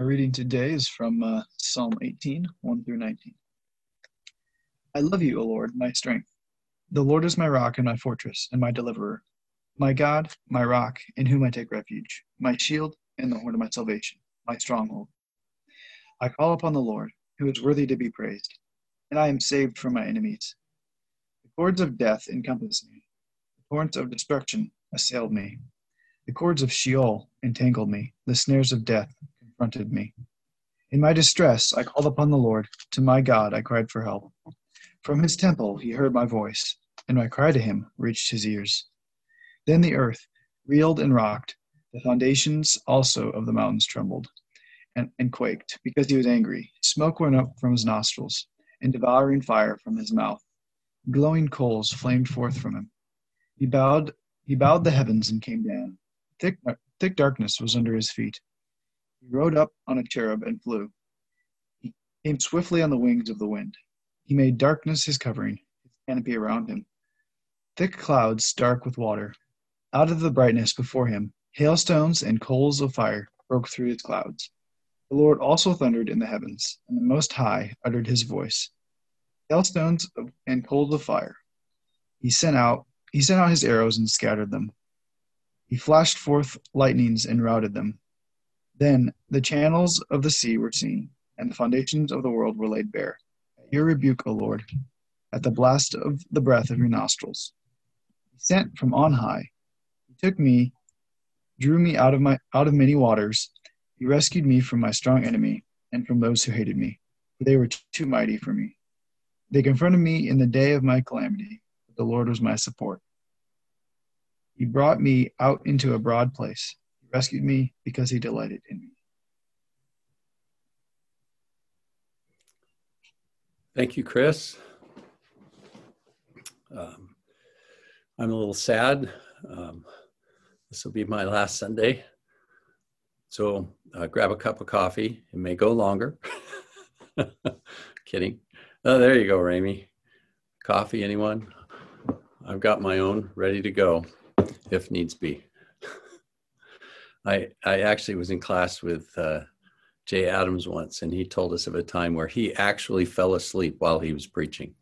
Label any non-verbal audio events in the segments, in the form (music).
Our reading today is from uh, Psalm 18, 1 through 19. I love you, O Lord, my strength. The Lord is my rock and my fortress and my deliverer, my God, my rock, in whom I take refuge, my shield and the horn of my salvation, my stronghold. I call upon the Lord, who is worthy to be praised, and I am saved from my enemies. The cords of death encompassed me, the torrents of destruction assailed me. The cords of Sheol entangled me, the snares of death confronted me. In my distress, I called upon the Lord. To my God, I cried for help. From his temple, he heard my voice, and my cry to him reached his ears. Then the earth reeled and rocked. The foundations also of the mountains trembled and, and quaked, because he was angry. Smoke went up from his nostrils, and devouring fire from his mouth. Glowing coals flamed forth from him. He bowed, he bowed the heavens and came down. Thick, thick darkness was under his feet. He rode up on a cherub and flew. He came swiftly on the wings of the wind. He made darkness his covering, his canopy around him. Thick clouds dark with water. Out of the brightness before him, hailstones and coals of fire broke through his clouds. The Lord also thundered in the heavens, and the Most High uttered his voice. Hailstones and coals of fire. He sent out he sent out his arrows and scattered them. He flashed forth lightnings and routed them. Then the channels of the sea were seen, and the foundations of the world were laid bare. At your rebuke, O Lord, at the blast of the breath of your nostrils. He sent from on high. He took me, drew me out of my out of many waters he rescued me from my strong enemy and from those who hated me, for they were too mighty for me. They confronted me in the day of my calamity, but the Lord was my support. He brought me out into a broad place. Rescued me because he delighted in me. Thank you, Chris. Um, I'm a little sad. Um, this will be my last Sunday so uh, grab a cup of coffee. It may go longer. (laughs) Kidding. Oh, there you go, Ramy. Coffee, anyone? I've got my own ready to go if needs be. I I actually was in class with uh, Jay Adams once, and he told us of a time where he actually fell asleep while he was preaching.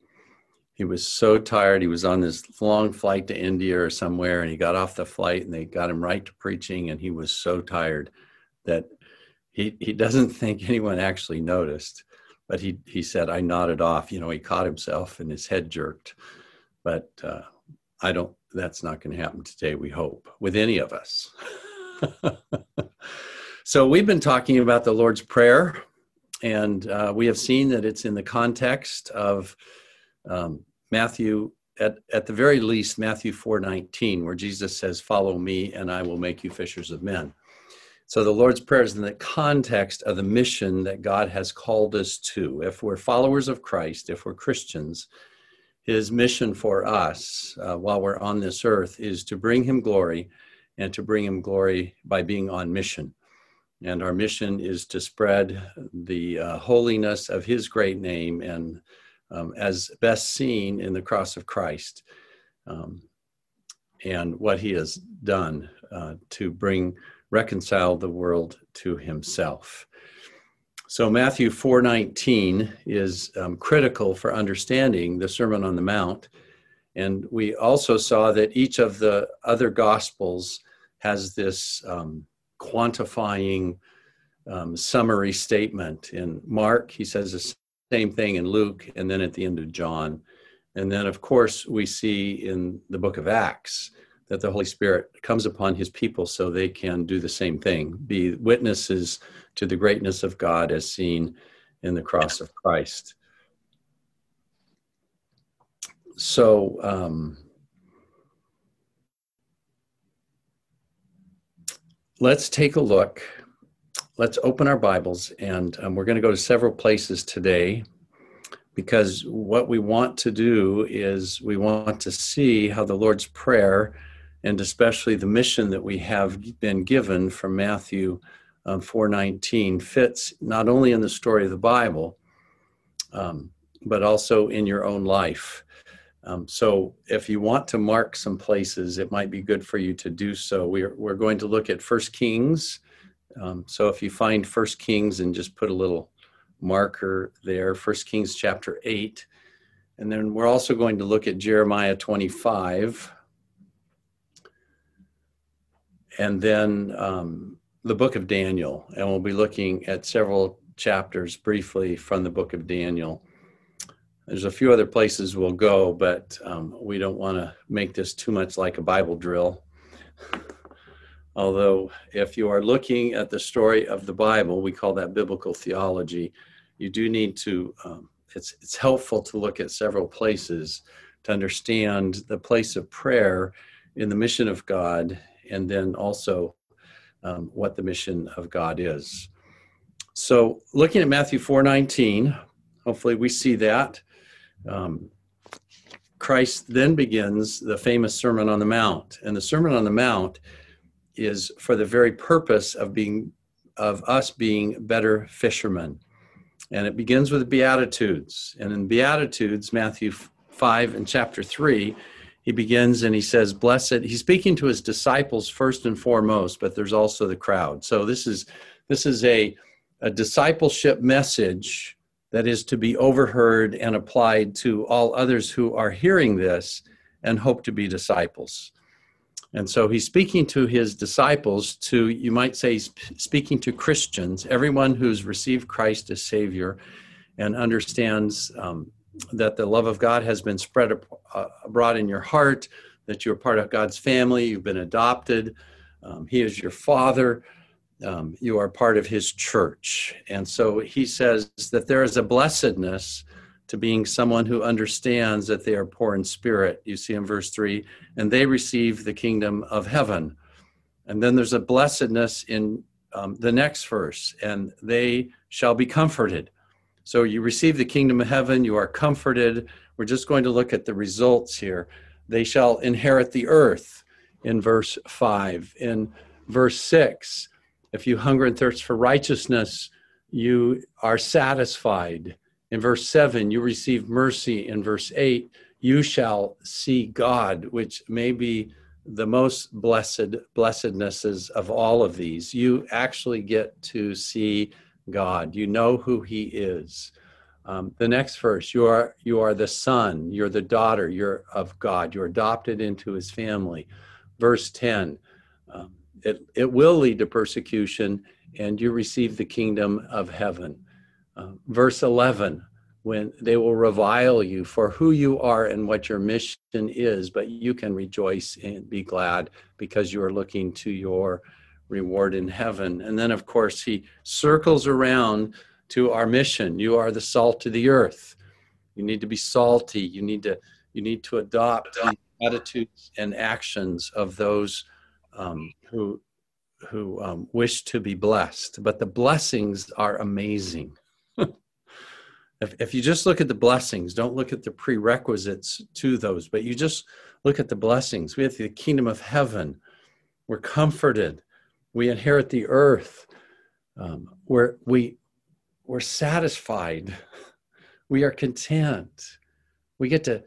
He was so tired. He was on this long flight to India or somewhere, and he got off the flight, and they got him right to preaching, and he was so tired that he he doesn't (laughs) think anyone actually noticed but he he said i nodded off you know he caught himself and his head jerked but uh, i don't that's not going to happen today we hope with any of us (laughs) (laughs) so we've been talking about the lord's prayer and uh, we have seen that it's in the context of um, matthew at, at the very least matthew 4.19 where jesus says follow me and i will make you fishers of men so the Lord's Prayer is in the context of the mission that God has called us to. If we're followers of Christ, if we're Christians, his mission for us uh, while we're on this earth is to bring him glory and to bring him glory by being on mission. And our mission is to spread the uh, holiness of his great name and um, as best seen in the cross of Christ um, and what he has done uh, to bring reconcile the world to himself. So Matthew 4:19 is um, critical for understanding the Sermon on the Mount, and we also saw that each of the other Gospels has this um, quantifying um, summary statement. In Mark, he says the same thing in Luke, and then at the end of John, and then of course we see in the Book of Acts that the Holy Spirit comes upon his people so they can do the same thing, be witnesses to the greatness of God as seen in the cross of Christ. So, um, let's take a look. Let's open our Bibles, and um, we're going to go to several places today because what we want to do is we want to see how the Lord's Prayer and especially the mission that we have been given from Matthew um, 4:19 fits not only in the story of the Bible, um, but also in your own life. Um, so, if you want to mark some places, it might be good for you to do so. We're we're going to look at First Kings Um, so if you find First Kings and just put a little marker there, First Kings chapter 8. And then we're also going to look at Jeremiah 25. And then um, the book of Daniel. And we'll be looking at several chapters briefly from the book of Daniel. There's a few other places we'll go, but um, we don't want to make this too much like a Bible drill. (laughs) Although, if you are looking at the story of the Bible, we call that biblical theology. You do need to, um, it's, it's helpful to look at several places to understand the place of prayer in the mission of God, and then also um, what the mission of God is. So, looking at Matthew 4:19, hopefully we see that. Um, Christ then begins the famous Sermon on the Mount, and the Sermon on the Mount is for the very purpose of being of us being better fishermen. And it begins with Beatitudes. And in Beatitudes, Matthew 5 and chapter 3, he begins and he says, Blessed, he's speaking to his disciples first and foremost, but there's also the crowd. So this is this is a, a discipleship message that is to be overheard and applied to all others who are hearing this and hope to be disciples. And so he's speaking to his disciples, to, you might say, speaking to Christians, everyone who's received Christ as Savior and understands um, that the love of God has been spread uh, abroad in your heart, that you're part of God's family, you've been adopted, um, He is your Father, um, you are part of His church. And so he says that there is a blessedness to being someone who understands that they are poor in spirit. You see in verse 3 and they receive the kingdom of heaven. And then there's a blessedness in um, the next verse, and they shall be comforted. So you receive the kingdom of heaven, you are comforted. We're just going to look at the results here. They shall inherit the earth in verse 5. In verse 6, if you hunger and thirst for righteousness, you are satisfied. In verse 7, you receive mercy. In verse 8, you shall see God, which may be the most blessed blessednesses of all of these. You actually get to see God. You know who He is. Um, the next verse, you are you are the son, you're the daughter, you're of God. You're adopted into His family. Verse 10, um, it it will lead to persecution, and you receive the kingdom of heaven. Uh, verse 11, when they will revile you for who you are and what your mission is, but you can rejoice and be glad because you are looking to your reward in heaven. And then, of course, he circles around to our mission. You are the salt of the earth. You need to be salty. You need to you need to adopt attitudes and actions of those um, who who um, wish to be blessed. But the blessings are amazing. (laughs) if, if you just look at the blessings, don't look at the prerequisites to those, but you just look at the blessings. We have the kingdom of heaven. We're comforted. We inherit the earth. Um, we're, we, we're satisfied. (laughs) We are content. We get to,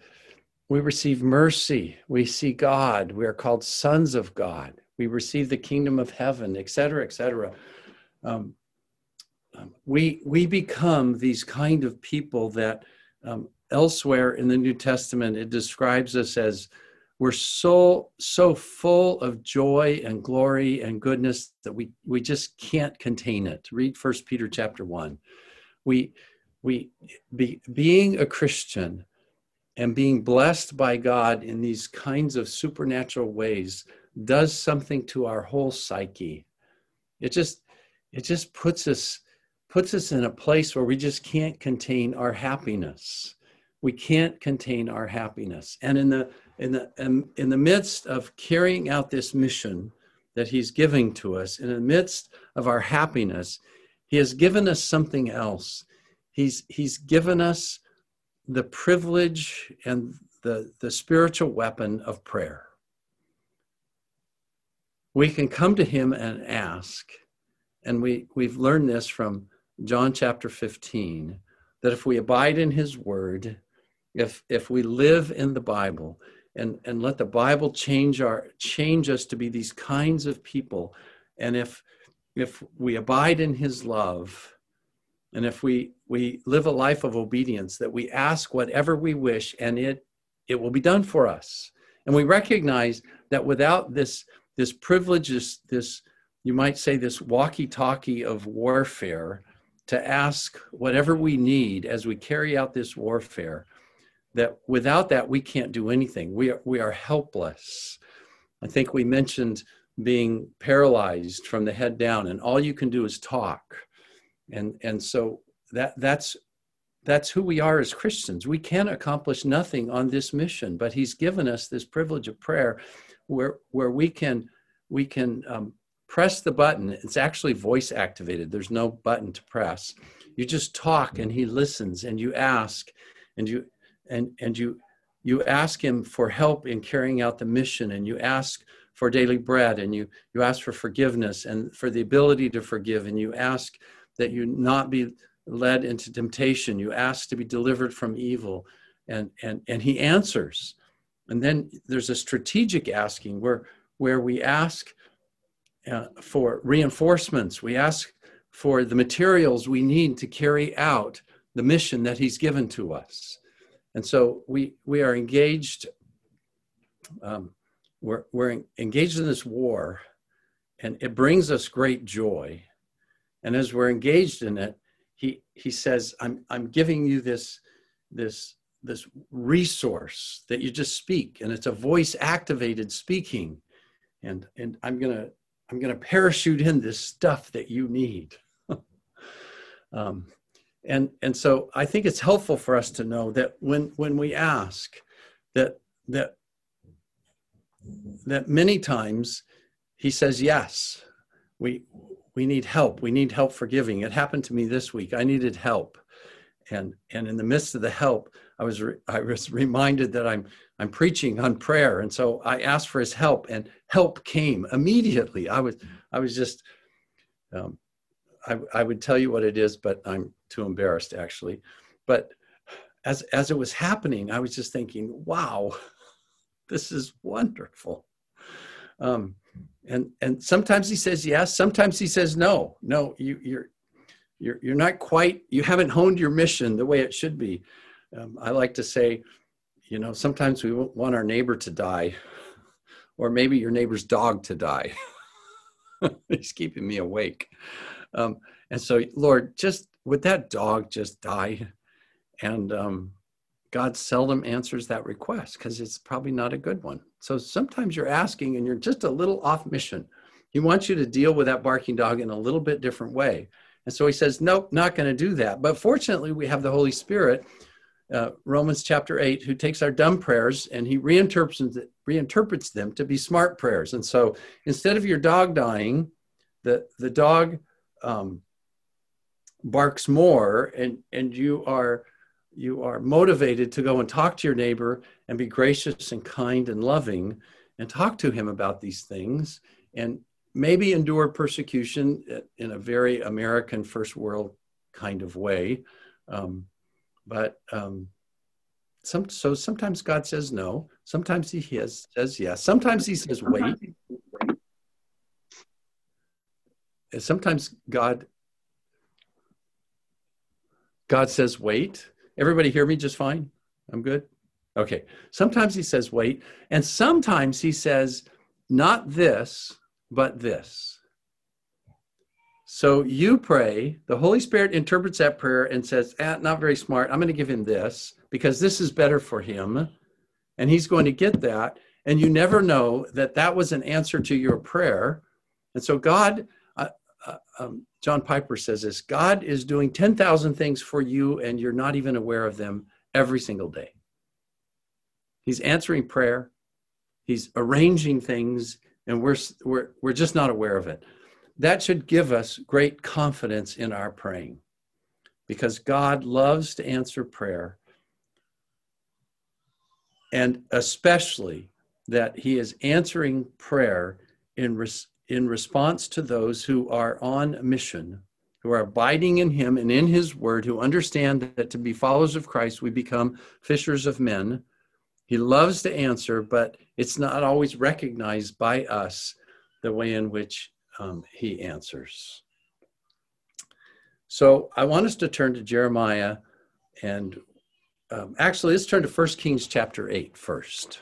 we receive mercy. We see God. We are called sons of God we receive the kingdom of heaven, etc., cetera, et cetera. Um, um, we, we become these kind of people that um, elsewhere in the New Testament it describes us as we're so so full of joy and glory and goodness that we we just can't contain it. Read First Peter chapter one. We we be, being a Christian and being blessed by God in these kinds of supernatural ways does something to our whole psyche. It just it just puts us puts us in a place where we just can't contain our happiness. We can't contain our happiness. And in the in the in, the midst of carrying out this mission that he's giving to us, in the midst of our happiness, he has given us something else. He's he's given us the privilege and the, the spiritual weapon of prayer. We can come to him and ask and we we've learned this from John chapter 15 that if we abide in his word if if we live in the bible and and let the bible change our change us to be these kinds of people and if if we abide in his love, and if we, we live a life of obedience, that we ask whatever we wish and it, it will be done for us. And we recognize that without this, this privilege, this, this, you might say, this walkie talkie of warfare to ask whatever we need as we carry out this warfare, that without that, we can't do anything. We are, we are helpless. I think we mentioned being paralyzed from the head down, and all you can do is talk. And, and so that, that's, that's who we are as Christians. We can accomplish nothing on this mission, but He's given us this privilege of prayer where, where we can, we can um, press the button. It's actually voice activated, there's no button to press. You just talk, and He listens, and you ask, and you, and, and you, you ask Him for help in carrying out the mission, and you ask for daily bread and you you ask for forgiveness and for the ability to forgive and you ask that you not be led into temptation. You ask to be delivered from evil. And and and he answers. And then there's a strategic asking where where we ask uh, for reinforcements. We ask for the materials we need to carry out the mission that he's given to us. And so we we are engaged um, we're, we're engaged in this war and it brings us great joy. And as we're engaged in it, he, he says, I'm, I'm giving you this, this, this resource that you just speak and it's a voice activated speaking. And, and I'm going to, I'm going to parachute in this stuff that you need. (laughs) um, and, and so I think it's helpful for us to know that when, when we ask that, that that many times he says yes we we need help. We need help forgiving. It happened to me this week. I needed help. And and in the midst of the help i was re, i was reminded that i'm i'm preaching on prayer. And so i asked for his help and help came immediately. I was i was just um, I, I would tell you what it is but i'm too embarrassed actually. But as as it was happening i was just thinking wow (laughs) this is wonderful. Um, and and sometimes he says yes, sometimes he says no. No, you, you're you're you're not quite. You haven't honed your mission the way it should be. Um, I like to say, you know, sometimes we want our neighbor to die, or maybe your neighbor's dog to die. (laughs) He's keeping me awake. Um, and so, Lord, just would that dog just die? And um, God seldom answers that request because it's probably not a good one. So sometimes you're asking and you're just a little off mission. He wants you to deal with that barking dog in a little bit different way. And so he says, Nope, not going to do that. But fortunately, we have the Holy Spirit, uh, Romans chapter 8, who takes our dumb prayers and he reinterprets, reinterprets them to be smart prayers. And so instead of your dog dying, the, the dog um, barks more and, and you are you are motivated to go and talk to your neighbor and be gracious and kind and loving and talk to him about these things and maybe endure persecution in a very American first world kind of way. Um, but um, some, so sometimes God says no. Sometimes he has, says yes. Sometimes he says wait. And sometimes God God says wait Everybody hear me just fine? I'm good? Okay. Sometimes he says, wait. And sometimes he says, not this, but this. So you pray, the Holy Spirit interprets that prayer and says, ah, not very smart. I'm going to give him this because this is better for him. And he's going to get that. And you never know that that was an answer to your prayer. And so God, uh, uh, um, John Piper says this God is doing 10,000 things for you, and you're not even aware of them every single day. He's answering prayer, He's arranging things, and we're, we're, we're just not aware of it. That should give us great confidence in our praying because God loves to answer prayer, and especially that He is answering prayer in res- in response to those who are on mission, who are abiding in Him and in His Word, who understand that to be followers of Christ, we become fishers of men. He loves to answer, but it's not always recognized by us the way in which um, he answers. So I want us to turn to Jeremiah and um, actually let's turn to 1 Kings chapter 8 first.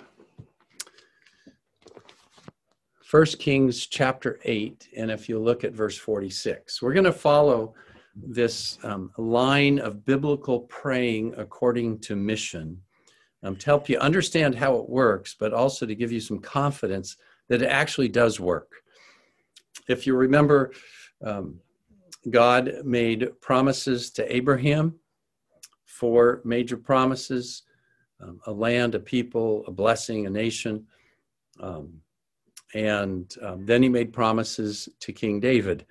1 Kings chapter 8, and if you look at verse 46, we're going to follow this um, line of biblical praying according to mission um, to help you understand how it works, but also to give you some confidence that it actually does work. If you remember, um, God made promises to Abraham, four major promises um, a land, a people, a blessing, a nation. Um, and um, then he made promises to King David.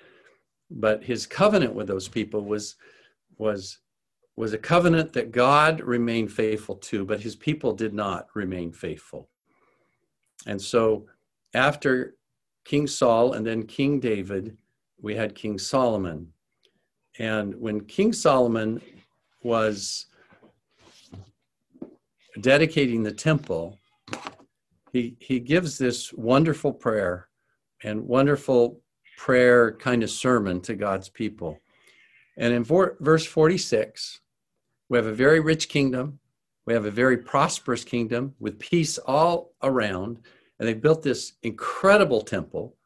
But his covenant with those people was, was, was a covenant that God remained faithful to, but his people did not remain faithful. And so after King Saul and then King David, we had King Solomon. And when King Solomon was dedicating the temple, he, he gives this wonderful prayer and wonderful prayer kind of sermon to God's people. And in for, verse 46, we have a very rich kingdom. We have a very prosperous kingdom with peace all around. And they built this incredible temple.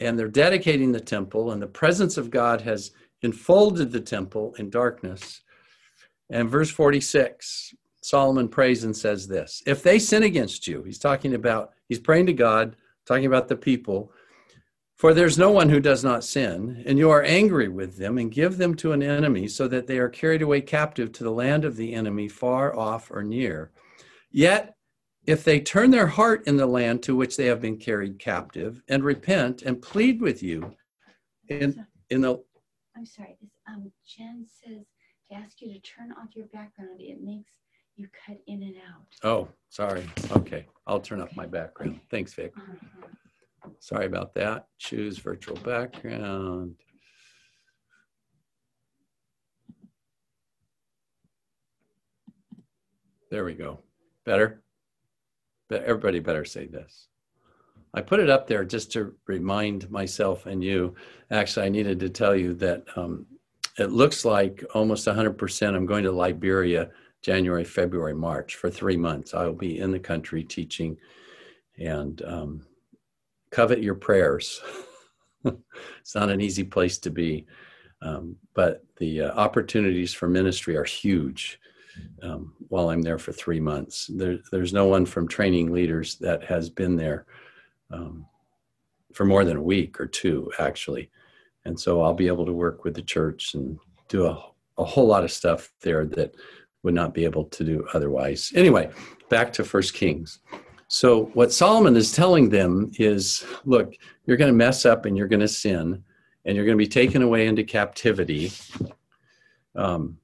And they're dedicating the temple, and the presence of God has enfolded the temple in darkness. And verse 46, Solomon prays and says this If they sin against you, he's talking about, he's praying to God, talking about the people, for there's no one who does not sin, and you are angry with them and give them to an enemy so that they are carried away captive to the land of the enemy, far off or near. Yet, if they turn their heart in the land to which they have been carried captive and repent and plead with you in, in the. I'm sorry, this, um, Jen says to ask you to turn off your background. It makes you cut in and out. Oh, sorry. Okay. I'll turn off my background. Thanks, Vic. Uh-huh. Sorry about that. Choose virtual background. There we go. Better? But everybody better say this. I put it up there just to remind myself and you. Actually, I needed to tell you that um, it looks like almost 100% I'm going to Liberia January, February, March for three months. I will be in the country teaching and um, covet your prayers. (laughs) it's not an easy place to be, um, but the uh, opportunities for ministry are huge um, while I'm there for three months. There, there's no one from training leaders that has been there um, for more than a week or two, actually. And so I'll be able to work with the church and do a, a whole lot of stuff there that would not be able to do otherwise. Anyway, back to First Kings. So what Solomon is telling them is, look, you're going to mess up and you're going to sin, and you're going to be taken away into captivity. Um,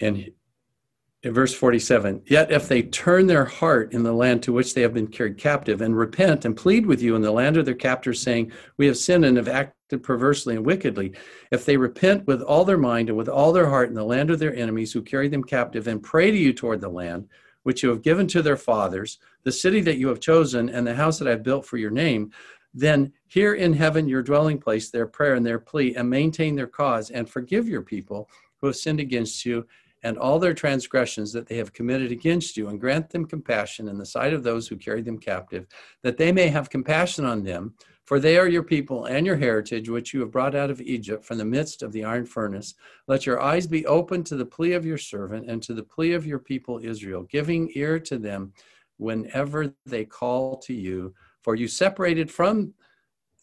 and in verse 47 yet if they turn their heart in the land to which they have been carried captive and repent and plead with you in the land of their captors saying we have sinned and have acted perversely and wickedly if they repent with all their mind and with all their heart in the land of their enemies who carried them captive and pray to you toward the land which you have given to their fathers the city that you have chosen and the house that i've built for your name then hear in heaven your dwelling place their prayer and their plea and maintain their cause and forgive your people who have sinned against you and all their transgressions that they have committed against you, and grant them compassion in the sight of those who carried them captive, that they may have compassion on them. For they are your people and your heritage, which you have brought out of Egypt from the midst of the iron furnace. Let your eyes be open to the plea of your servant and to the plea of your people Israel, giving ear to them whenever they call to you. For you separated from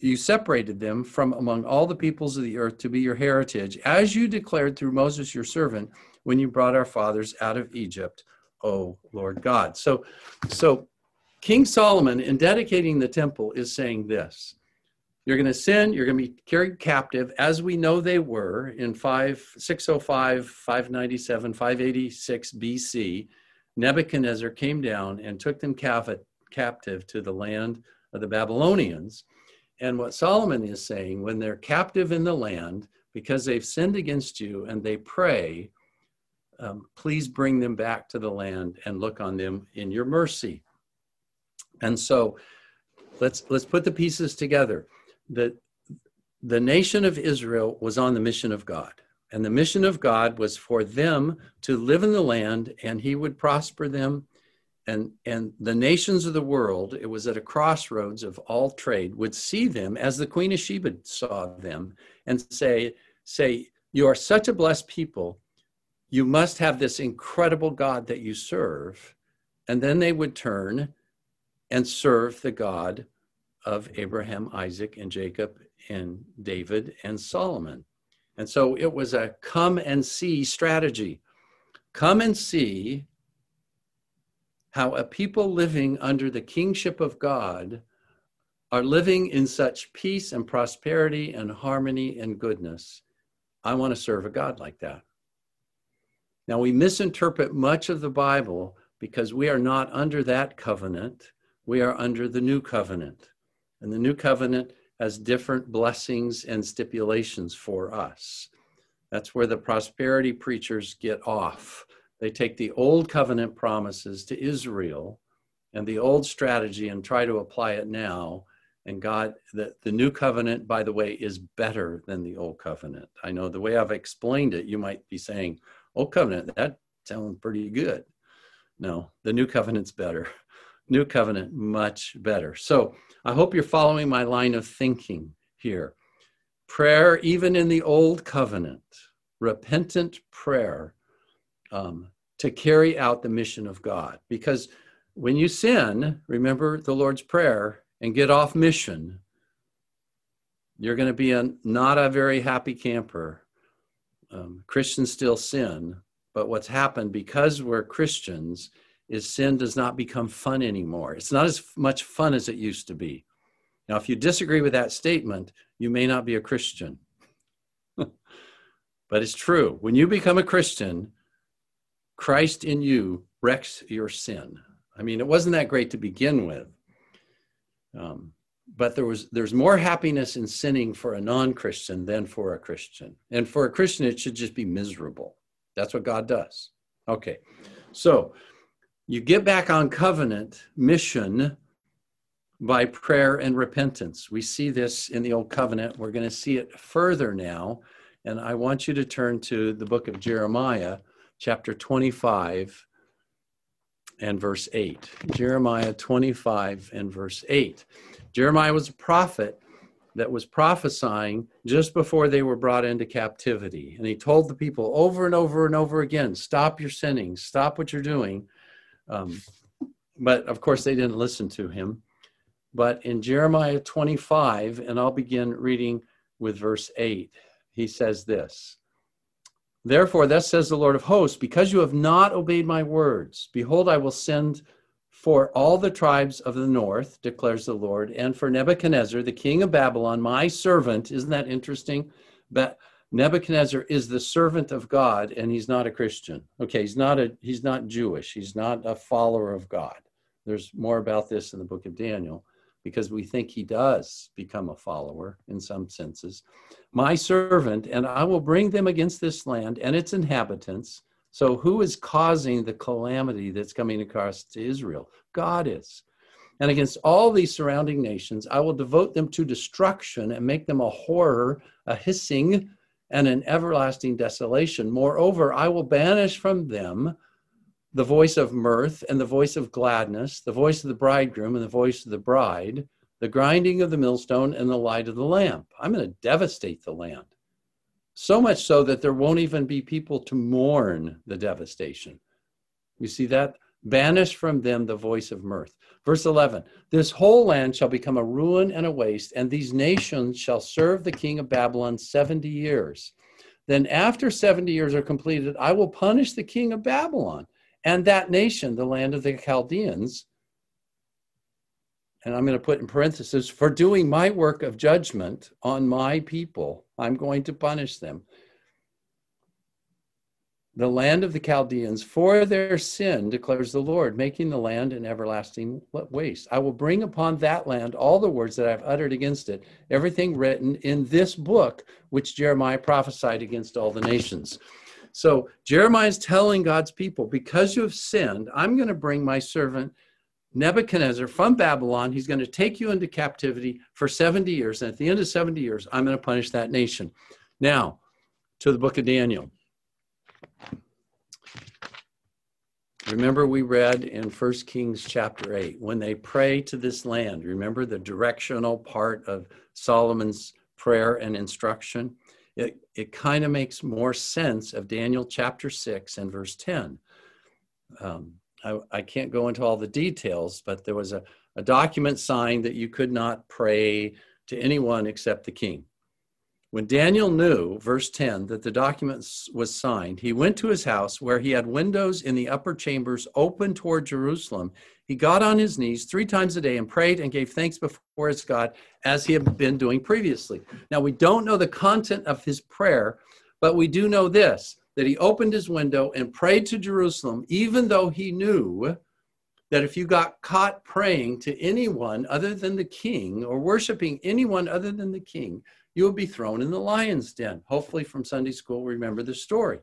you separated them from among all the peoples of the earth to be your heritage, as you declared through Moses your servant when you brought our fathers out of Egypt, O Lord God. So, so King Solomon, in dedicating the temple, is saying this You're going to sin, you're going to be carried captive, as we know they were in 5, 605, 597, 586 BC. Nebuchadnezzar came down and took them captive to the land of the Babylonians. And what Solomon is saying, when they're captive in the land because they've sinned against you and they pray, um, please bring them back to the land and look on them in your mercy. And so let's let's put the pieces together. that the nation of Israel was on the mission of God. And the mission of God was for them to live in the land and he would prosper them. And, and the nations of the world, it was at a crossroads of all trade, would see them as the Queen of Sheba saw them and say, say, You are such a blessed people. You must have this incredible God that you serve. And then they would turn and serve the God of Abraham, Isaac, and Jacob, and David, and Solomon. And so it was a come and see strategy. Come and see how a people living under the kingship of God are living in such peace and prosperity and harmony and goodness. I want to serve a God like that. Now, we misinterpret much of the Bible because we are not under that covenant. We are under the new covenant. And the new covenant has different blessings and stipulations for us. That's where the prosperity preachers get off. They take the old covenant promises to Israel and the old strategy and try to apply it now. And God, the, the new covenant, by the way, is better than the old covenant. I know the way I've explained it, you might be saying, Old covenant, that sounds pretty good. No, the new covenant's better. (laughs) New covenant, much better. So I hope you're following my line of thinking here. Prayer, even in the old covenant, repentant prayer um, to carry out the mission of God. Because when you sin, remember the Lord's Prayer and get off mission, you're going to be a, not a very happy camper. Um, Christians still sin, but what's happened because we're Christians is sin does not become fun anymore. It's not as much fun as it used to be. Now, if you disagree with that statement, you may not be a Christian. (laughs) but it's true. When you become a Christian, Christ in you wrecks your sin. I mean, it wasn't that great to begin with. Um, but there was there's more happiness in sinning for a non-Christian than for a Christian. And for a Christian, it should just be miserable. That's what God does. Okay. So you get back on covenant mission by prayer and repentance. We see this in the Old Covenant. We're going to see it further now. And I want you to turn to the book of Jeremiah, chapter 25 and verse 8. Jeremiah 25 and verse 8. Jeremiah was a prophet that was prophesying just before they were brought into captivity. And he told the people over and over and over again stop your sinning, stop what you're doing um, but of course, they didn't listen to him. But in Jeremiah 25, and I'll begin reading with verse 8, he says this Therefore, thus says the Lord of hosts, because you have not obeyed my words, behold, I will send for all the tribes of the north, declares the Lord, and for Nebuchadnezzar, the king of Babylon, my servant. Isn't that interesting? But Nebuchadnezzar is the servant of God and he's not a Christian. Okay, he's not a he's not Jewish. He's not a follower of God. There's more about this in the book of Daniel because we think he does become a follower in some senses. My servant and I will bring them against this land and its inhabitants. So who is causing the calamity that's coming across to Israel? God is. And against all these surrounding nations, I will devote them to destruction and make them a horror, a hissing, and an everlasting desolation. Moreover, I will banish from them the voice of mirth and the voice of gladness, the voice of the bridegroom and the voice of the bride, the grinding of the millstone and the light of the lamp. I'm going to devastate the land. So much so that there won't even be people to mourn the devastation. You see that? Banish from them the voice of mirth. Verse 11 This whole land shall become a ruin and a waste, and these nations shall serve the king of Babylon 70 years. Then, after 70 years are completed, I will punish the king of Babylon and that nation, the land of the Chaldeans. And I'm going to put in parentheses for doing my work of judgment on my people. I'm going to punish them the land of the Chaldeans for their sin, declares the Lord, making the land an everlasting waste. I will bring upon that land all the words that I've uttered against it, everything written in this book, which Jeremiah prophesied against all the nations. So Jeremiah is telling God's people, because you have sinned, I'm going to bring my servant Nebuchadnezzar from Babylon. He's going to take you into captivity for 70 years. And at the end of 70 years, I'm going to punish that nation. Now, to the book of Daniel. Remember, we read in 1 Kings chapter 8 when they pray to this land. Remember the directional part of Solomon's prayer and instruction? It, it kind of makes more sense of Daniel chapter 6 and verse 10. Um, I, I, can't go into all the details, but there was a, a document signed that you could not pray to anyone except the king. When Daniel knew, verse 10, that the document was signed, he went to his house where he had windows in the upper chambers open toward Jerusalem. He got on his knees three times a day and prayed and gave thanks before his God as he had been doing previously. Now, we don't know the content of his prayer, but we do know this that he opened his window and prayed to Jerusalem, even though he knew that if you got caught praying to anyone other than the king or worshiping anyone other than the king, you would be thrown in the lion's den. Hopefully, from Sunday school, remember the story.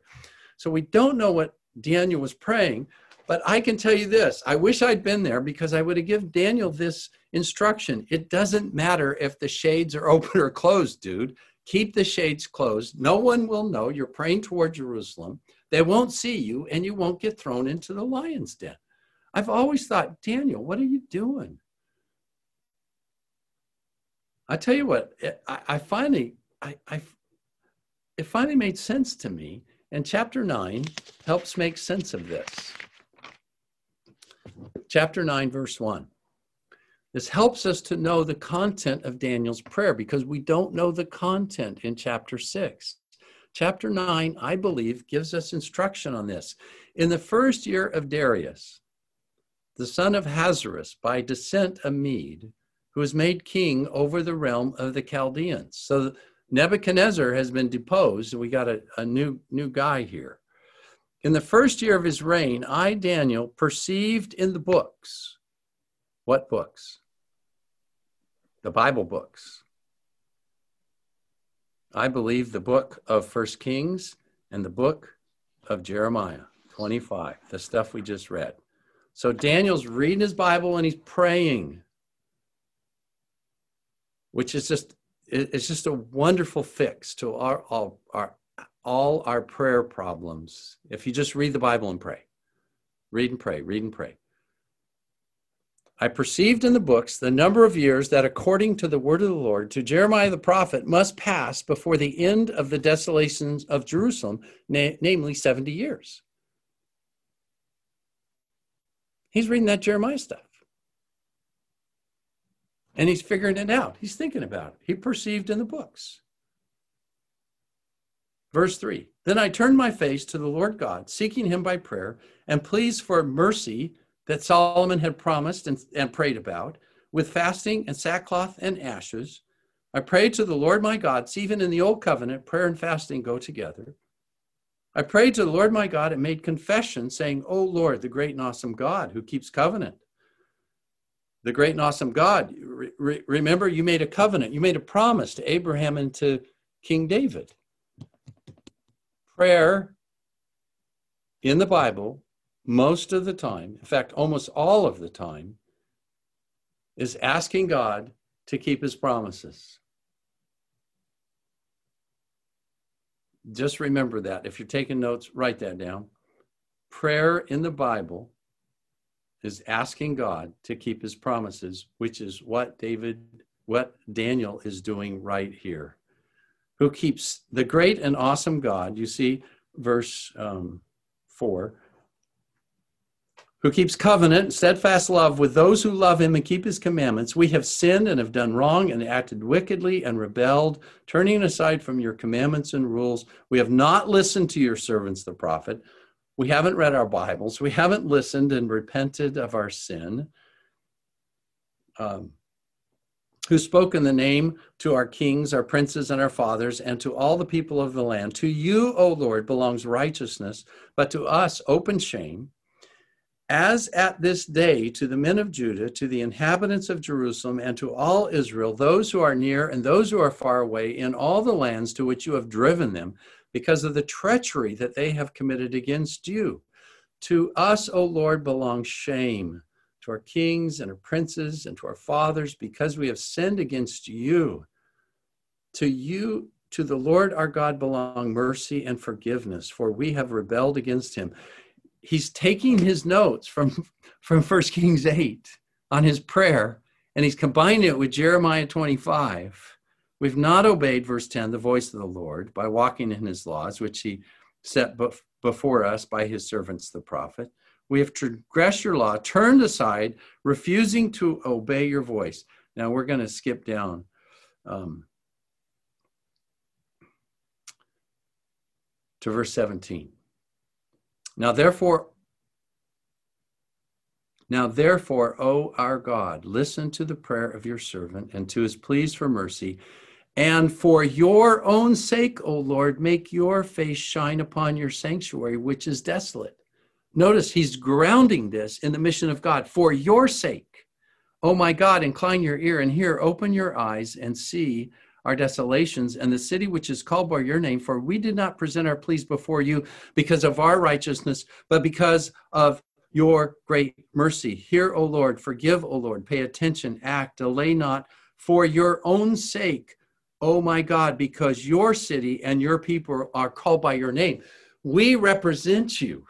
So we don't know what Daniel was praying, but I can tell you this I wish I'd been there because I would have given Daniel this instruction. It doesn't matter if the shades are (laughs) open or closed, dude. Keep the shades closed. No one will know you're praying toward Jerusalem. They won't see you, and you won't get thrown into the lion's den. I've always thought, Daniel, what are you doing? I tell you what, I, I finally, I, I, it finally made sense to me, and chapter nine helps make sense of this. Chapter nine, verse one. This helps us to know the content of Daniel's prayer because we don't know the content in chapter six. Chapter 9, I believe, gives us instruction on this. In the first year of Darius, the son of Ahasuerus, by descent a Mede, who was made king over the realm of the Chaldeans. So Nebuchadnezzar has been deposed. and We got a, a new, new guy here. In the first year of his reign, I, Daniel, perceived in the books. What books? The Bible books. I believe the book of First Kings and the book of Jeremiah 25, the stuff we just read. So Daniel's reading his Bible and he's praying which is just it's just a wonderful fix to our all our all our prayer problems if you just read the bible and pray read and pray read and pray i perceived in the books the number of years that according to the word of the lord to jeremiah the prophet must pass before the end of the desolations of jerusalem na- namely 70 years he's reading that jeremiah stuff and he's figuring it out. He's thinking about it. He perceived in the books. Verse 3 Then I turned my face to the Lord God, seeking him by prayer, and pleas for mercy that Solomon had promised and, and prayed about, with fasting and sackcloth and ashes. I prayed to the Lord my God. See, even in the old covenant, prayer and fasting go together. I prayed to the Lord my God and made confession, saying, O Lord, the great and awesome God who keeps covenant the great and awesome God. Re- remember, you made a covenant, you made a promise to Abraham and to King David. Prayer in the Bible, most of the time, in fact, almost all of the time, is asking God to keep his promises. Just remember that. If you're taking notes, write that down. Prayer in the Bible is asking God to keep his promises, which is what David, what Daniel is doing right here. Who keeps the great and awesome God, you see, verse um, 4, who keeps covenant steadfast love with those who love him and keep his commandments. We have sinned and have done wrong and acted wickedly and rebelled, turning aside from your commandments and rules. We have not listened to your servants, the prophet we haven't read our Bibles. We haven't listened and repented of our sin. Um, who spoke in the name to our kings, our princes, and our fathers, and to all the people of the land. To you, O Lord, belongs righteousness, but to us, open shame. As at this day, to the men of Judah, to the inhabitants of Jerusalem, and to all Israel, those who are near and those who are far away, in all the lands to which you have driven them, because of the treachery that they have committed against you. To us, O Lord, belongs shame, to our kings and our princes and to our fathers, because we have sinned against you. To you, to the Lord our God belong mercy and forgiveness, for we have rebelled against him. He's taking his notes from, (laughs) from 1 Kings 8 on his prayer, and he's combining it with Jeremiah 25. We've not obeyed, verse 10, the voice of the Lord by walking in his laws, which he set before us by his servants, the prophet. We have transgressed your law, turned aside, refusing to obey your voice. Now we're going to skip down. Um, to verse 17. Now therefore, now therefore, O our God, listen to the prayer of your servant and to his pleas for mercy. And for your own sake, O Lord, make your face shine upon your sanctuary, which is desolate. Notice he's grounding this in the mission of God. For your sake, O my God, incline your ear and hear, open your eyes and see our desolations and the city which is called by your name. For we did not present our pleas before you because of our righteousness, but because of your great mercy. Hear, O Lord, forgive, O Lord, pay attention, act, delay not for your own sake, O my God, because your city and your people are called by your name. We represent you.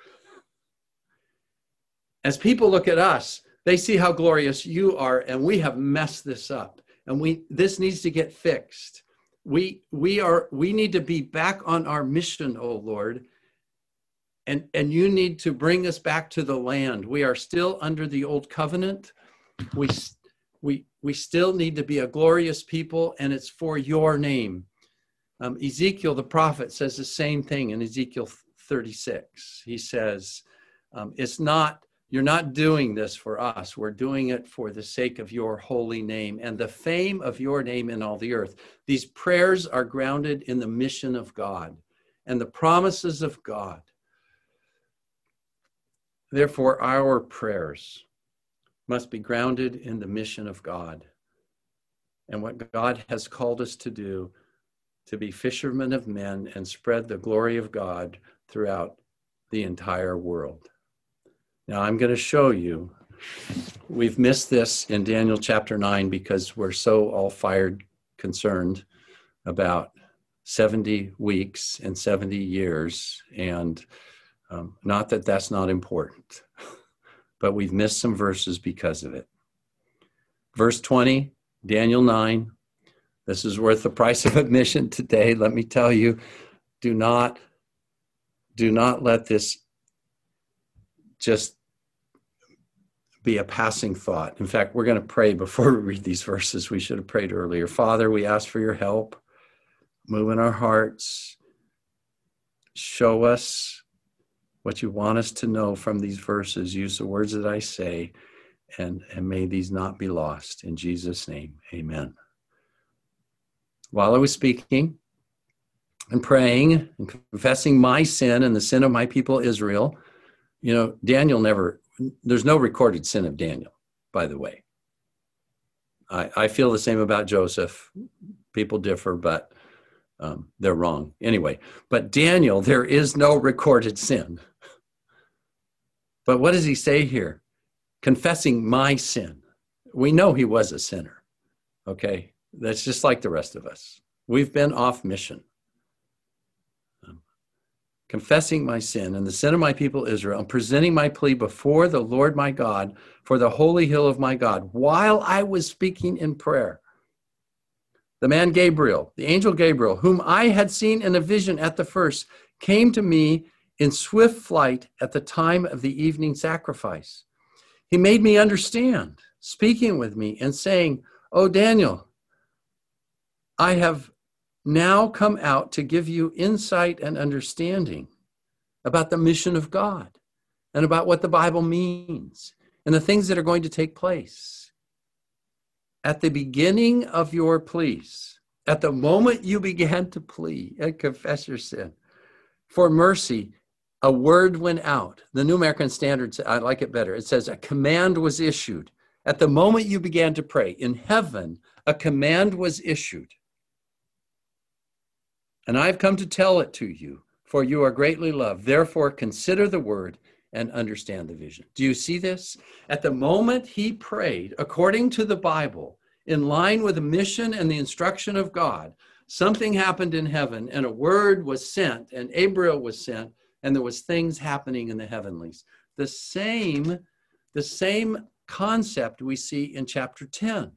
As people look at us, they see how glorious you are, and we have messed this up and we this needs to get fixed. We we are we need to be back on our mission oh lord. And and you need to bring us back to the land. We are still under the old covenant. We we we still need to be a glorious people and it's for your name. Um, ezekiel the prophet says the same thing in ezekiel 36 he says um, it's not you're not doing this for us. We're doing it for the sake of your holy name and the fame of your name in all the earth. These prayers are grounded in the mission of God and the promises of God. Therefore, our prayers must be grounded in the mission of God and what God has called us to do to be fishermen of men and spread the glory of God throughout the entire world. Now I'm going to show you. We've missed this in Daniel chapter 9 because we're so all fired concerned about 70 weeks and 70 years. And um, not that that's not important, (laughs) but we've missed some verses because of it. Verse 20, Daniel 9. This is worth the price of (laughs) admission today. Let me tell you, do not do not let this just be a passing thought. In fact, we're going to pray before (laughs) we read these verses. We should have prayed earlier. Father, we ask for your help. Move in our hearts. Show us what you want us to know from these verses. Use the words that I say, and, and may these not be lost. In Jesus' name, amen. While I was speaking and praying and confessing my sin and the sin of my people Israel, you know, Daniel never there's no recorded sin of Daniel, by the way. I, I feel the same about Joseph. People differ, but um, they're wrong. Anyway, but Daniel, there is no recorded sin. But what does he say here? Confessing my sin. We know he was a sinner. Okay? That's just like the rest of us. We've been off mission confessing my sin and the sin of my people Israel, and presenting my plea before the Lord my God for the holy hill of my God, while I was speaking in prayer. The man Gabriel, the angel Gabriel, whom I had seen in a vision at the first, came to me in swift flight at the time of the evening sacrifice. He made me understand, speaking with me and saying, Oh, Daniel, I have now come out to give you insight and understanding about the mission of God and about what the Bible means and the things that are going to take place. At the beginning of your pleas, at the moment you began to plea eh, and confess your sin for mercy, a word went out. The New American Standard, I like it better. It says, A command was issued. At the moment you began to pray in heaven, a command was issued and I've come to tell it to you, for you are greatly loved. Therefore, consider the word and understand the vision. Do you see this? At the moment he prayed, according to the Bible, in line with the mission and the instruction of God, something happened in heaven and a word was sent and Gabriel was sent and there was things happening in the heavenlies. The same the same concept we see in chapter 10.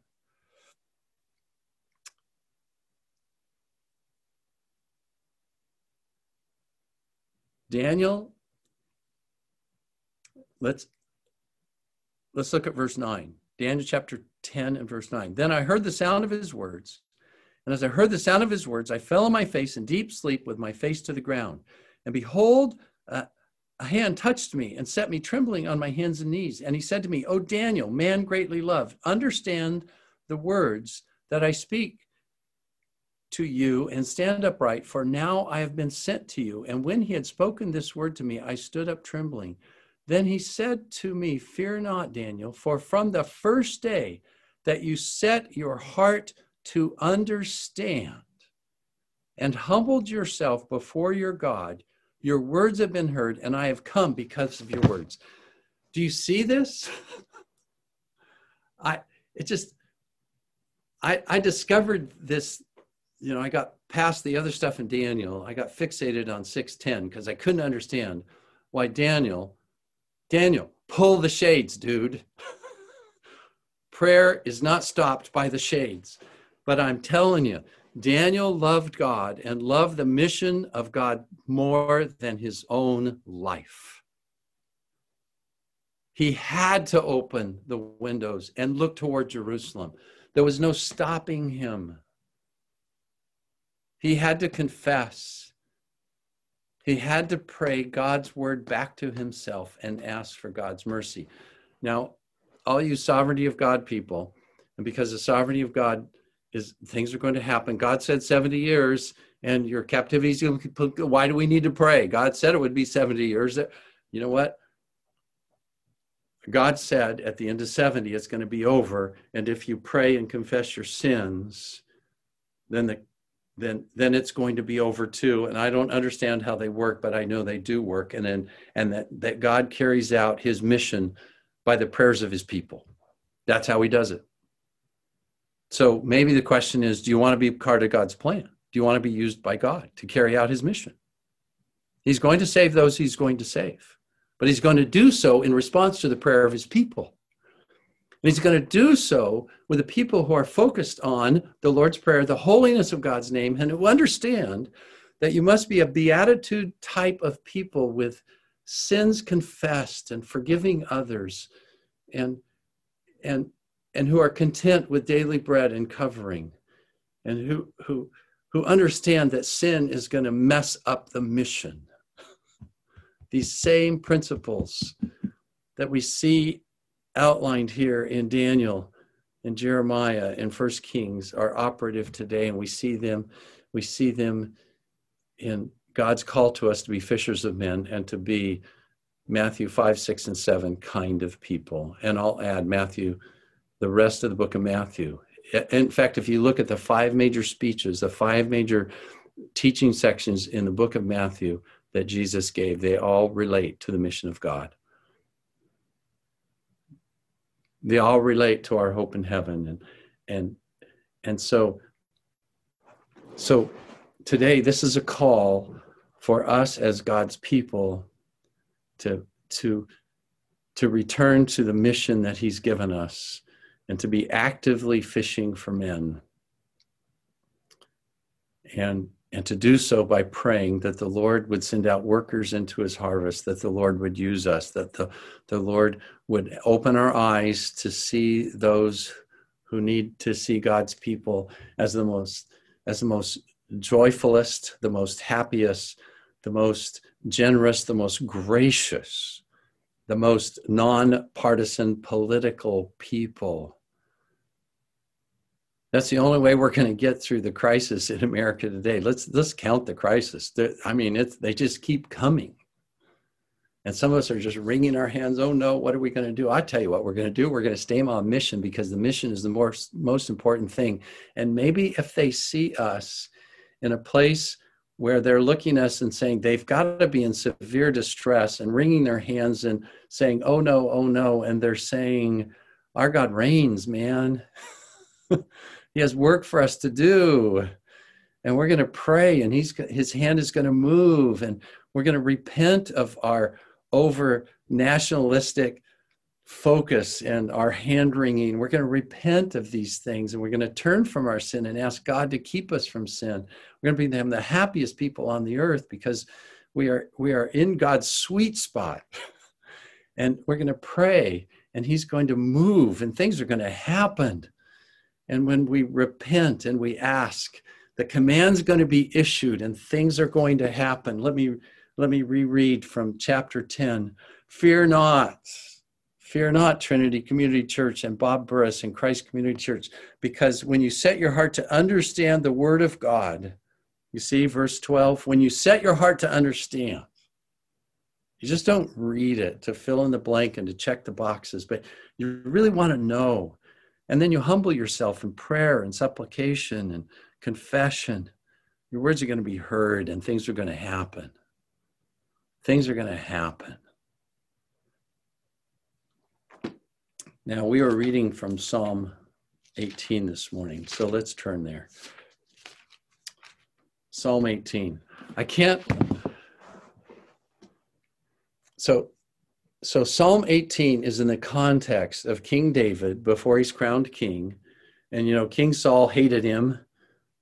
Daniel let's let's look at verse 9 daniel chapter 10 and verse 9 then i heard the sound of his words and as i heard the sound of his words i fell on my face in deep sleep with my face to the ground. And behold uh, a hand touched me and set me trembling on my hands and knees. And he said to me o daniel man greatly loved understand the words that i speak to you and stand upright for now i have been sent to you and when he had spoken this word to me i stood up trembling then he said to me, Fear not, Daniel, for from the first day that you set your heart to understand and humbled yourself before your God, your words have been heard, and I have come because of your words. Do you see this? (laughs) I it just I I discovered this, you know, I got past the other stuff in Daniel. I got fixated on 610 because I couldn't understand why Daniel Daniel, pull the shades, dude. (laughs) Prayer is not stopped by the shades. But I'm telling you, Daniel loved God and loved the mission of God more than his own life. He had to open the windows and look toward Jerusalem. There was no stopping him. He had to confess he had to pray God's word back to himself and ask for God's mercy. Now, all you sovereignty of God people, and because the sovereignty of God is things are going to happen. God said 70 years and your captivity is going to, why do we need to pray? God said it would be 70 years. You know what? God said at the end of 70 it's going to be over and if you pray and confess your sins then the then then it's going to be over too. And i don't understand how they work but i know they do work. And then and that that god carries out his mission by the prayers of his people. That's how he does it. So maybe the question is do you want to be part of god's plan? Do you want to be used by god to carry out his mission? He's going to save those he's going to save but he's going to do so in response to the prayer of his people he's going to do so with the people who are focused on the Lord's Prayer, the holiness of God's name, and who understand that you must be a beatitude type of people with sins confessed and forgiving others and and and who are content with daily bread and covering and who who who understand that sin is going to mess up the mission. (laughs) These same principles that we see outlined here in Daniel and Jeremiah and First Kings are operative today, and we see them. We see them in God's call to us to be fishers of men and to be Matthew 5, 6, and 7 kind of people. And I'll add Matthew, the rest of the book of Matthew. In fact, if you look at the five major speeches, the five major teaching sections in the book of Matthew that Jesus gave, they all relate to the mission of God they all relate to our hope in heaven. And and and so so today this is a call for us as god's people to to to return to the mission that he's given us and to be actively fishing for men. And and to do so by praying that the Lord would send out workers into his harvest, that the Lord would use us, that the, the Lord would open our eyes to see those who need to see God's people as the most as the most joyfulest, the most happiest, the most generous, the most gracious, the most non-partisan political people that's the only way we're going to get through the crisis in America today. Let's let's count the crisis. I mean, it's they just keep coming, and some of us are just wringing our hands. Oh no, what are we going to do? I tell you what, we're going to do. We're going to stay on mission because the mission is the most most important thing. And maybe if they see us in a place where they're looking at us and saying they've got to be in severe distress and wringing their hands and saying, oh no, oh no. And they're saying, our God reigns, man. (laughs) he has work for us to do. And we're going to pray, and he's, his hand is going to move, and we're going to repent of our over nationalistic focus and our hand wringing. We're going to repent of these things and we're going to turn from our sin and ask God to keep us from sin. We're going to be them the happiest people on the earth because we are we are in God's sweet spot. (laughs) and we're going to pray and he's going to move and things are going to happen. And when we repent and we ask, the command's going to be issued and things are going to happen. Let me let me reread from chapter 10. Fear not. Fear not, Trinity Community Church and Bob Burris and Christ Community Church, because when you set your heart to understand the Word of God, you see, verse 12, when you set your heart to understand, you just don't read it to fill in the blank and to check the boxes, but you really want to know. And then you humble yourself in prayer and supplication and confession. Your words are going to be heard and things are going to happen. Things are going to happen. Now, we are reading from Psalm 18 this morning, so let's turn there. Psalm 18. I can't. So, so Psalm 18 is in the context of King David before he's crowned king, and you know King Saul hated him,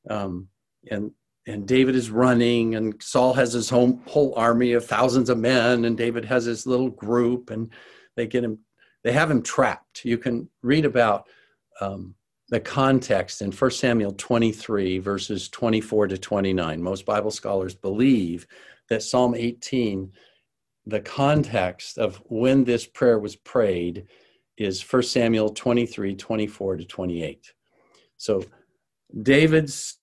um, and and David is running, and Saul has his whole whole army of thousands of men, and David has his little group, and they get him they have him trapped. You can read about um, the context in 1 Samuel 23, verses 24 to 29. Most Bible scholars believe that Psalm 18, the context of when this prayer was prayed, is 1 Samuel 23, 24 to 28. So David's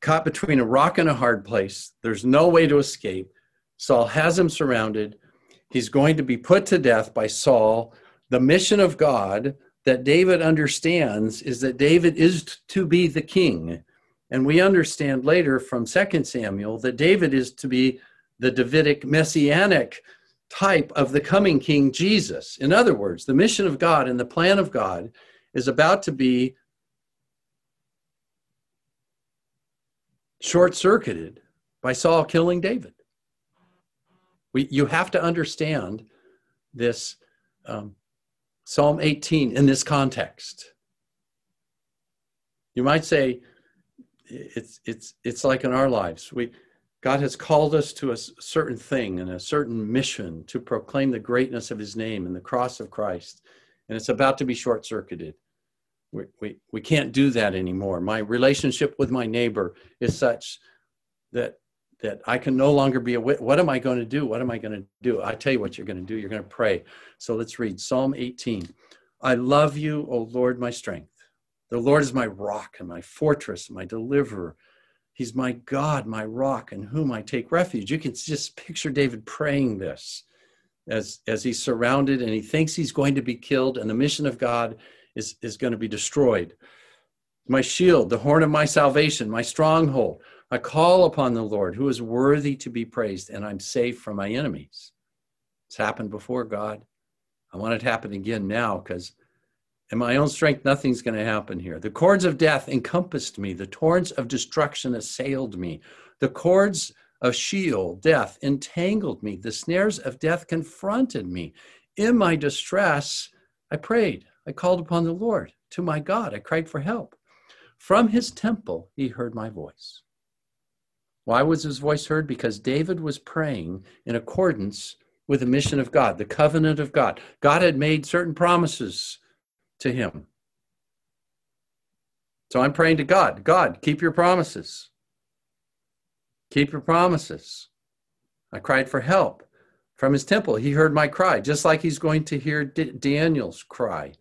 caught between a rock and a hard place. There's no way to escape. Saul has him surrounded. He's going to be put to death by Saul the mission of God that David understands is that David is to be the king. And we understand later from 2 Samuel that David is to be the Davidic messianic type of the coming king Jesus. In other words, the mission of God and the plan of God is about to be short circuited by Saul killing David. We, you have to understand this um, Psalm 18 in this context. You might say it's it's it's like in our lives. We God has called us to a certain thing and a certain mission to proclaim the greatness of his name and the cross of Christ. And it's about to be short circuited. We, we, we can't do that anymore. My relationship with my neighbor is such that that I can no longer be a what am I going to do? What am I going to do? I tell you what you're going to do. You're going to pray. So let's read Psalm 18. I love you, O Lord, my strength. The Lord is my rock and my fortress, my deliverer. He's my God, my rock, in whom I take refuge. You can just picture David praying this as, as he's surrounded and he thinks he's going to be killed, and the mission of God is, is going to be destroyed. My shield, the horn of my salvation, my stronghold. I call upon the Lord who is worthy to be praised, and I'm safe from my enemies. It's happened before, God. I want it to happen again now because in my own strength, nothing's going to happen here. The cords of death encompassed me, the torrents of destruction assailed me, the cords of Sheol, death, entangled me, the snares of death confronted me. In my distress, I prayed. I called upon the Lord. To my God, I cried for help. From his temple, he heard my voice. Why was his voice heard? Because David was praying in accordance with the mission of God, the covenant of God. God had made certain promises to him. So I'm praying to God God, keep your promises. Keep your promises. I cried for help from his temple. He heard my cry, just like he's going to hear D- Daniel's cry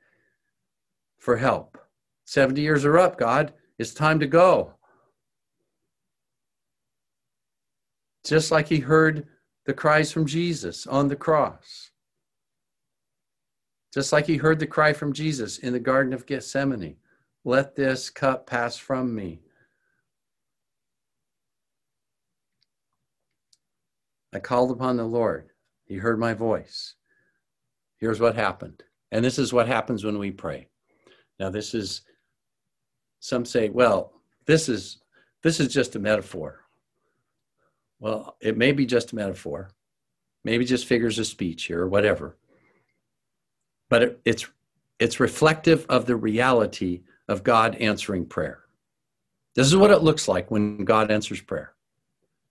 for help. 70 years are up, God. It's time to go. just like he heard the cries from Jesus on the cross. Just like he heard the cry from Jesus in the Garden of Gethsemane let this cup pass from me. I called upon the Lord. He heard my voice. Here's what happened. And this is what happens when we pray. Now, this is, some say, well, this is this is just a metaphor. Well, it may be just a metaphor, maybe just figures of speech here or whatever. But it, it's it's reflective of the reality of God answering prayer. This is what it looks like when God answers prayer.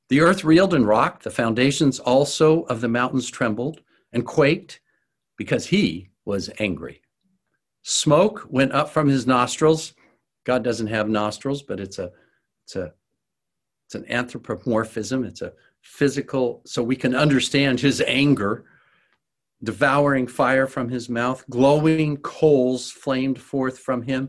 The earth reeled and rocked, the foundations also of the mountains trembled and quaked because he was angry. Smoke went up from his nostrils. God doesn't have nostrils, but it's a it's a it's an anthropomorphism. It's a physical, so we can understand his anger. Devouring fire from his mouth, glowing coals flamed forth from him.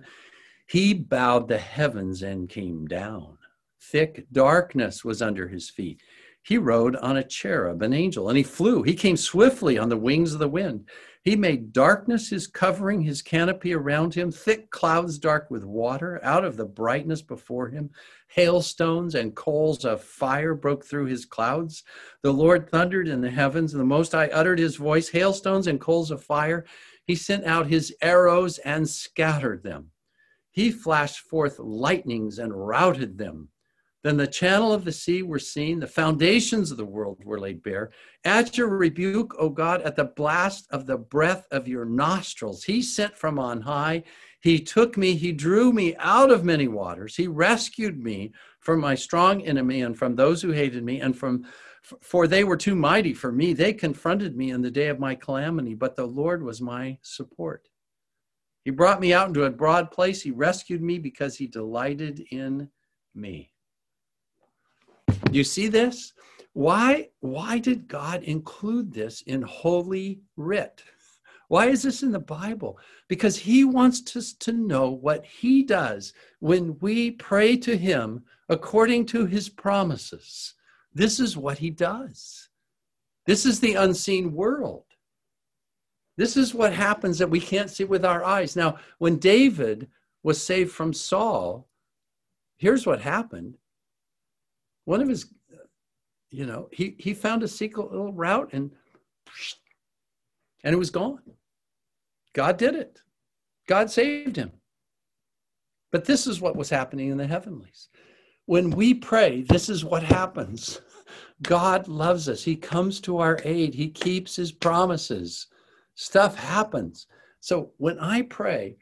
He bowed the heavens and came down. Thick darkness was under his feet. He rode on a cherub, an angel, and he flew. He came swiftly on the wings of the wind. He made darkness his covering, his canopy around him, thick clouds dark with water. Out of the brightness before him, hailstones and coals of fire broke through his clouds. The Lord thundered in the heavens, and the Most High uttered his voice, hailstones and coals of fire. He sent out his arrows and scattered them. He flashed forth lightnings and routed them. Then the channel of the sea were seen, the foundations of the world were laid bare. At your rebuke, O God, at the blast of the breath of your nostrils, he sent from on high. He took me, he drew me out of many waters. He rescued me from my strong enemy and from those who hated me, and from for they were too mighty for me. They confronted me in the day of my calamity, but the Lord was my support. He brought me out into a broad place. He rescued me because he delighted in me. You see this? Why, why did God include this in Holy Writ? Why is this in the Bible? Because he wants us to know what he does when we pray to him according to his promises. This is what he does. This is the unseen world. This is what happens that we can't see with our eyes. Now, when David was saved from Saul, here's what happened one of his, you know, he, he found a secret little route and and it was gone. God did it. God saved him. But this is what was happening in the heavenlies. When we pray, this is what happens. God loves us. He comes to our aid. He keeps his promises. Stuff happens. So when I pray,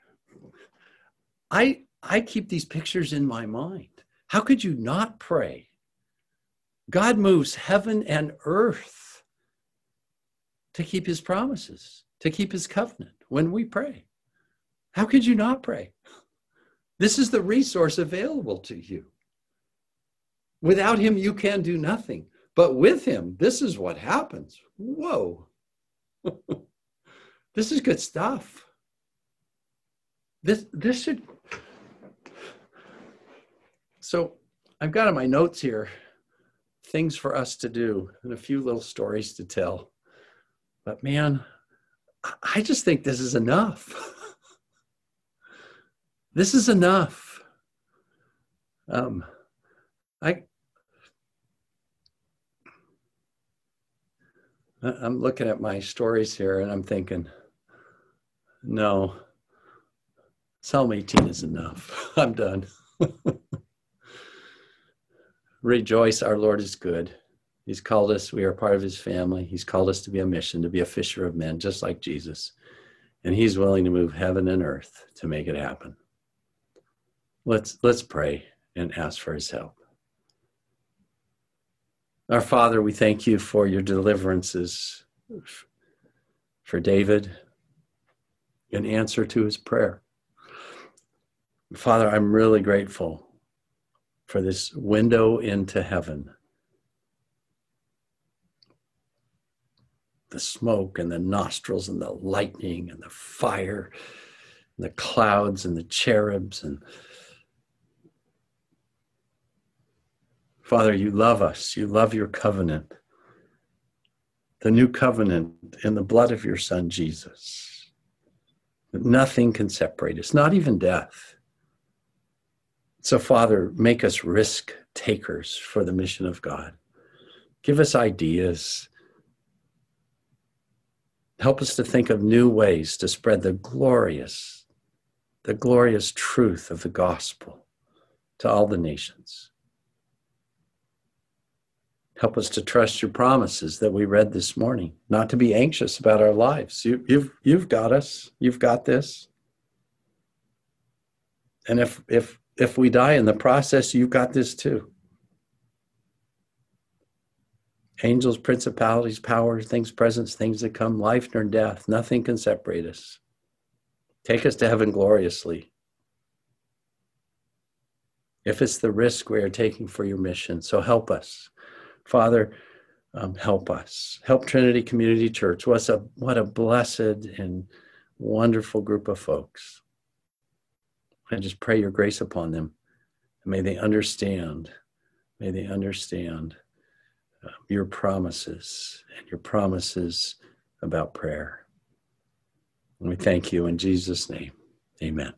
I I keep these pictures in my mind. How could you not pray God moves heaven and earth to keep his promises, to keep his covenant when we pray. How could you not pray? This is the resource available to you. Without him, you can do nothing. But with him, this is what happens. Whoa. (laughs) this is good stuff. This this should so I've got in my notes here things for us to do and a few little stories to tell. But man, I just think this is enough. (laughs) this is enough. Um, I I'm looking at my stories here and I'm thinking, no, Psalm 18 is enough. (laughs) I'm done. (laughs) rejoice, our Lord is good. He's called us, we are part of his family. He's called us to be a mission, to be a fisher of men, just like Jesus. And he's willing to move heaven and earth to make it happen. Let's, let's pray and ask for his help. Our Father, we thank you for your deliverances for David in answer to his prayer. Father, I'm really grateful for this window into heaven. The smoke and the nostrils and the lightning and the fire, and the clouds and the cherubs and Father, you love us. You love your covenant. The new covenant in the blood of your son, Jesus. Nothing can separate us, not even death. So, Father, make us risk takers for the mission of God. Give us ideas. Help us to think of new ways to spread the glorious, the glorious truth of the gospel to all the nations. Help us to trust your promises that we read this morning, not to be anxious about our lives. You, you've, you've got us. You've got this. And if, if, if we die in the process, you've got this too. Angels, principalities, powers, things present, things that come, life nor death, nothing can separate us. Take us to heaven gloriously. If it's the risk we are taking for your mission, so help us. Father, um, help us. Help Trinity Community Church. What a, what a blessed and wonderful group of folks. I just pray your grace upon them. may they understand, may they understand uh, your promises and your promises about prayer. And we thank you in Jesus' name. Amen.